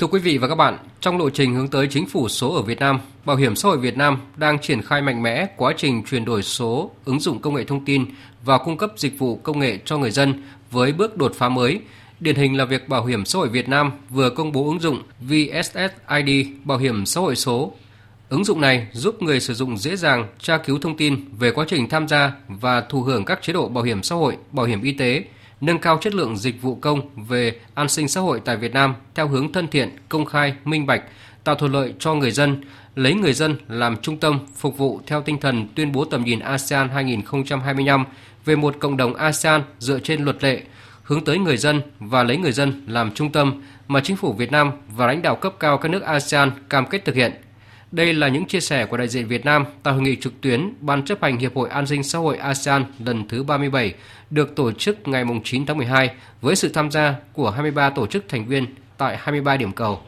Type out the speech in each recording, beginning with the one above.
Thưa quý vị và các bạn, trong lộ trình hướng tới chính phủ số ở Việt Nam, Bảo hiểm xã hội Việt Nam đang triển khai mạnh mẽ quá trình chuyển đổi số, ứng dụng công nghệ thông tin và cung cấp dịch vụ công nghệ cho người dân với bước đột phá mới. Điển hình là việc Bảo hiểm xã hội Việt Nam vừa công bố ứng dụng VSSID Bảo hiểm xã hội số. Ứng dụng này giúp người sử dụng dễ dàng tra cứu thông tin về quá trình tham gia và thụ hưởng các chế độ bảo hiểm xã hội, bảo hiểm y tế, nâng cao chất lượng dịch vụ công về an sinh xã hội tại Việt Nam theo hướng thân thiện, công khai, minh bạch, tạo thuận lợi cho người dân, lấy người dân làm trung tâm, phục vụ theo tinh thần tuyên bố tầm nhìn ASEAN 2025 về một cộng đồng ASEAN dựa trên luật lệ, hướng tới người dân và lấy người dân làm trung tâm mà chính phủ Việt Nam và lãnh đạo cấp cao các nước ASEAN cam kết thực hiện – đây là những chia sẻ của đại diện Việt Nam tại hội nghị trực tuyến Ban chấp hành Hiệp hội An sinh xã hội ASEAN lần thứ 37 được tổ chức ngày 9 tháng 12 với sự tham gia của 23 tổ chức thành viên tại 23 điểm cầu.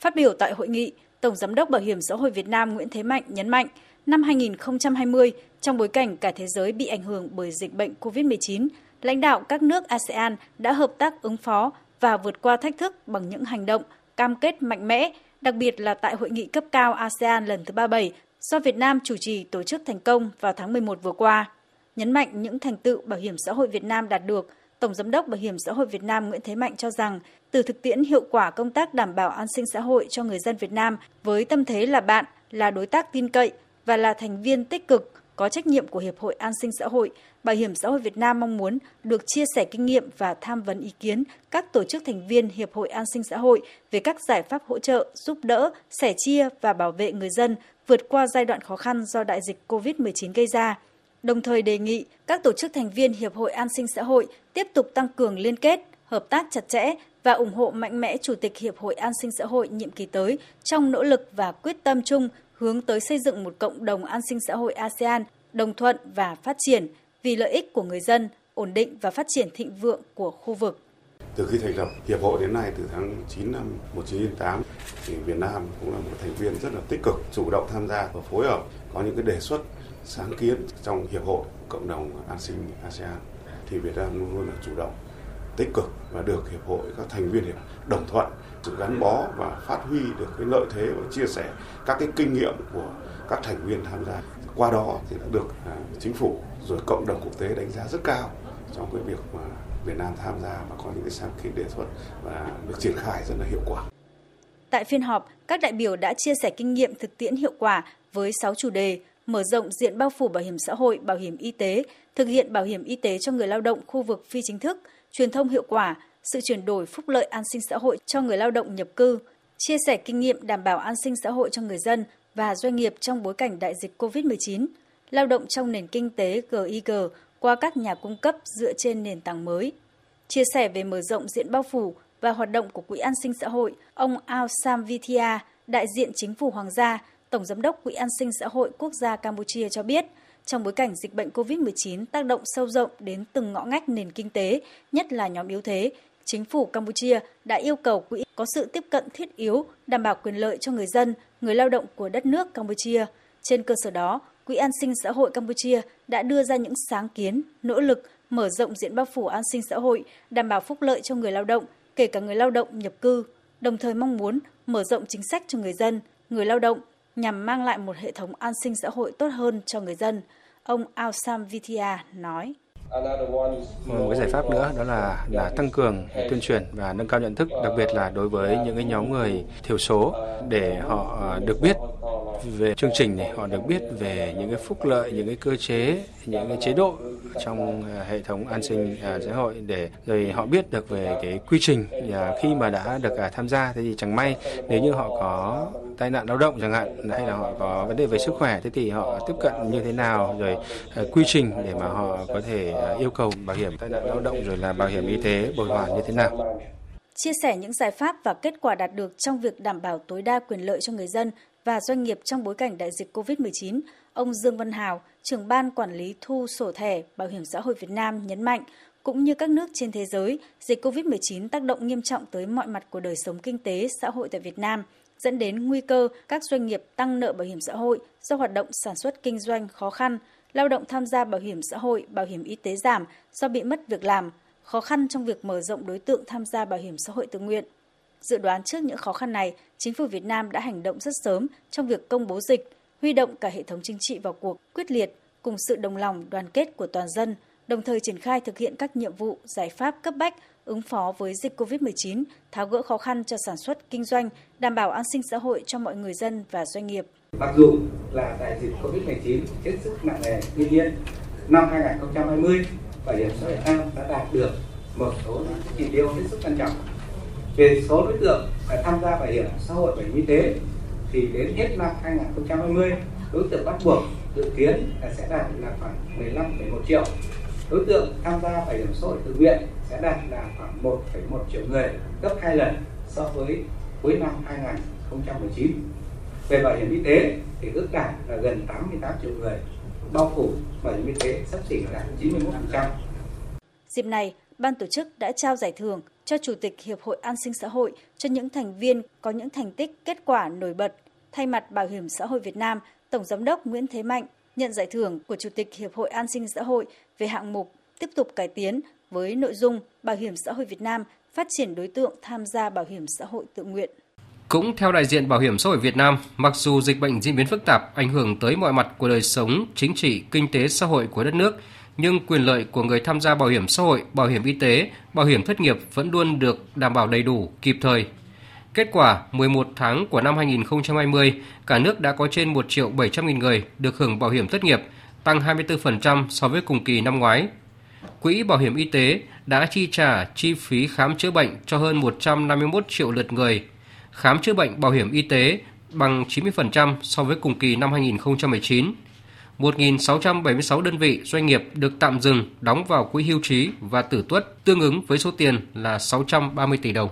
Phát biểu tại hội nghị, Tổng Giám đốc Bảo hiểm xã hội Việt Nam Nguyễn Thế Mạnh nhấn mạnh, năm 2020, trong bối cảnh cả thế giới bị ảnh hưởng bởi dịch bệnh COVID-19, lãnh đạo các nước ASEAN đã hợp tác ứng phó và vượt qua thách thức bằng những hành động, cam kết mạnh mẽ đặc biệt là tại hội nghị cấp cao ASEAN lần thứ 37 do Việt Nam chủ trì tổ chức thành công vào tháng 11 vừa qua. Nhấn mạnh những thành tựu bảo hiểm xã hội Việt Nam đạt được, Tổng Giám đốc Bảo hiểm xã hội Việt Nam Nguyễn Thế Mạnh cho rằng, từ thực tiễn hiệu quả công tác đảm bảo an sinh xã hội cho người dân Việt Nam với tâm thế là bạn, là đối tác tin cậy và là thành viên tích cực, có trách nhiệm của Hiệp hội An sinh xã hội, Bảo hiểm xã hội Việt Nam mong muốn được chia sẻ kinh nghiệm và tham vấn ý kiến các tổ chức thành viên Hiệp hội An sinh xã hội về các giải pháp hỗ trợ, giúp đỡ, sẻ chia và bảo vệ người dân vượt qua giai đoạn khó khăn do đại dịch COVID-19 gây ra. Đồng thời đề nghị các tổ chức thành viên Hiệp hội An sinh xã hội tiếp tục tăng cường liên kết, hợp tác chặt chẽ và ủng hộ mạnh mẽ Chủ tịch Hiệp hội An sinh xã hội nhiệm kỳ tới trong nỗ lực và quyết tâm chung hướng tới xây dựng một cộng đồng an sinh xã hội ASEAN đồng thuận và phát triển vì lợi ích của người dân, ổn định và phát triển thịnh vượng của khu vực. Từ khi thành lập hiệp hội đến nay từ tháng 9 năm 1998 thì Việt Nam cũng là một thành viên rất là tích cực, chủ động tham gia và phối hợp có những cái đề xuất sáng kiến trong hiệp hội cộng đồng an sinh ASEAN thì Việt Nam luôn luôn là chủ động tích cực và được hiệp hội các thành viên hiệp đồng thuận sự gắn bó và phát huy được cái lợi thế và chia sẻ các cái kinh nghiệm của các thành viên tham gia qua đó thì đã được à, chính phủ rồi cộng đồng quốc tế đánh giá rất cao trong cái việc mà Việt Nam tham gia và có những cái sáng kiến đề xuất và được triển khai rất là hiệu quả. Tại phiên họp, các đại biểu đã chia sẻ kinh nghiệm thực tiễn hiệu quả với 6 chủ đề mở rộng diện bao phủ bảo hiểm xã hội, bảo hiểm y tế, thực hiện bảo hiểm y tế cho người lao động khu vực phi chính thức, truyền thông hiệu quả, sự chuyển đổi phúc lợi an sinh xã hội cho người lao động nhập cư, chia sẻ kinh nghiệm đảm bảo an sinh xã hội cho người dân và doanh nghiệp trong bối cảnh đại dịch COVID-19, lao động trong nền kinh tế GIG qua các nhà cung cấp dựa trên nền tảng mới. Chia sẻ về mở rộng diện bao phủ và hoạt động của Quỹ an sinh xã hội, ông Ao Sam Vithia, đại diện chính phủ Hoàng gia, Tổng giám đốc Quỹ an sinh xã hội quốc gia Campuchia cho biết, trong bối cảnh dịch bệnh COVID-19 tác động sâu rộng đến từng ngõ ngách nền kinh tế, nhất là nhóm yếu thế, chính phủ Campuchia đã yêu cầu quỹ có sự tiếp cận thiết yếu, đảm bảo quyền lợi cho người dân, người lao động của đất nước Campuchia. Trên cơ sở đó, Quỹ an sinh xã hội Campuchia đã đưa ra những sáng kiến, nỗ lực mở rộng diện bao phủ an sinh xã hội, đảm bảo phúc lợi cho người lao động, kể cả người lao động nhập cư, đồng thời mong muốn mở rộng chính sách cho người dân, người lao động nhằm mang lại một hệ thống an sinh xã hội tốt hơn cho người dân. Ông Ausam Vitia nói. Một cái giải pháp nữa đó là là tăng cường tuyên truyền và nâng cao nhận thức, đặc biệt là đối với những cái nhóm người thiểu số để họ ờ, được biết về chương trình này, họ được biết về những cái phúc lợi, những cái cơ chế, những cái chế độ trong à, hệ thống an sinh à, xã hội để rồi họ biết được về cái quy trình à, khi mà đã được tham gia. Thế thì chẳng may nếu như họ có tai nạn lao động chẳng hạn hay là họ có vấn đề về sức khỏe thế thì họ tiếp cận như thế nào rồi quy trình để mà họ có thể yêu cầu bảo hiểm tai nạn lao động rồi là bảo hiểm y tế bồi hoàn như thế nào. Chia sẻ những giải pháp và kết quả đạt được trong việc đảm bảo tối đa quyền lợi cho người dân và doanh nghiệp trong bối cảnh đại dịch COVID-19, ông Dương Văn Hào, trưởng ban quản lý thu sổ thẻ Bảo hiểm xã hội Việt Nam nhấn mạnh, cũng như các nước trên thế giới, dịch COVID-19 tác động nghiêm trọng tới mọi mặt của đời sống kinh tế, xã hội tại Việt Nam, dẫn đến nguy cơ các doanh nghiệp tăng nợ bảo hiểm xã hội do hoạt động sản xuất kinh doanh khó khăn, lao động tham gia bảo hiểm xã hội, bảo hiểm y tế giảm do bị mất việc làm, khó khăn trong việc mở rộng đối tượng tham gia bảo hiểm xã hội tự nguyện. Dự đoán trước những khó khăn này, chính phủ Việt Nam đã hành động rất sớm trong việc công bố dịch, huy động cả hệ thống chính trị vào cuộc quyết liệt cùng sự đồng lòng đoàn kết của toàn dân, đồng thời triển khai thực hiện các nhiệm vụ, giải pháp cấp bách ứng phó với dịch COVID-19, tháo gỡ khó khăn cho sản xuất, kinh doanh, đảm bảo an sinh xã hội cho mọi người dân và doanh nghiệp. Mặc dù là đại dịch COVID-19 hết sức nặng nề, tuy nhiên năm 2020, Bảo hiểm xã hội Việt Nam đã đạt được một số những chỉ tiêu hết sức quan trọng. Về số đối tượng tham gia bảo hiểm xã hội bảo hiểm y tế thì đến hết năm 2020, đối tượng bắt buộc dự kiến là sẽ đạt là khoảng 15,1 triệu. Đối tượng tham gia bảo hiểm xã hội tự nguyện sẽ đạt là khoảng 1,1 triệu người, gấp hai lần so với cuối năm 2019. Về bảo hiểm y tế thì ước đạt là gần 88 triệu người, bao phủ bảo hiểm y tế sắp xỉ đạt 91%. Dịp này, ban tổ chức đã trao giải thưởng cho Chủ tịch Hiệp hội An sinh xã hội cho những thành viên có những thành tích kết quả nổi bật. Thay mặt Bảo hiểm xã hội Việt Nam, Tổng Giám đốc Nguyễn Thế Mạnh nhận giải thưởng của Chủ tịch Hiệp hội An sinh xã hội về hạng mục tiếp tục cải tiến với nội dung Bảo hiểm xã hội Việt Nam phát triển đối tượng tham gia bảo hiểm xã hội tự nguyện. Cũng theo đại diện Bảo hiểm xã hội Việt Nam, mặc dù dịch bệnh diễn biến phức tạp, ảnh hưởng tới mọi mặt của đời sống, chính trị, kinh tế, xã hội của đất nước, nhưng quyền lợi của người tham gia bảo hiểm xã hội, bảo hiểm y tế, bảo hiểm thất nghiệp vẫn luôn được đảm bảo đầy đủ, kịp thời. Kết quả, 11 tháng của năm 2020, cả nước đã có trên 1 triệu 700 nghìn người được hưởng bảo hiểm thất nghiệp, tăng 24% so với cùng kỳ năm ngoái. Quỹ Bảo hiểm Y tế đã chi trả chi phí khám chữa bệnh cho hơn 151 triệu lượt người, khám chữa bệnh bảo hiểm y tế bằng 90% so với cùng kỳ năm 2019. 1.676 đơn vị, doanh nghiệp được tạm dừng đóng vào quỹ hưu trí và tử tuất tương ứng với số tiền là 630 tỷ đồng.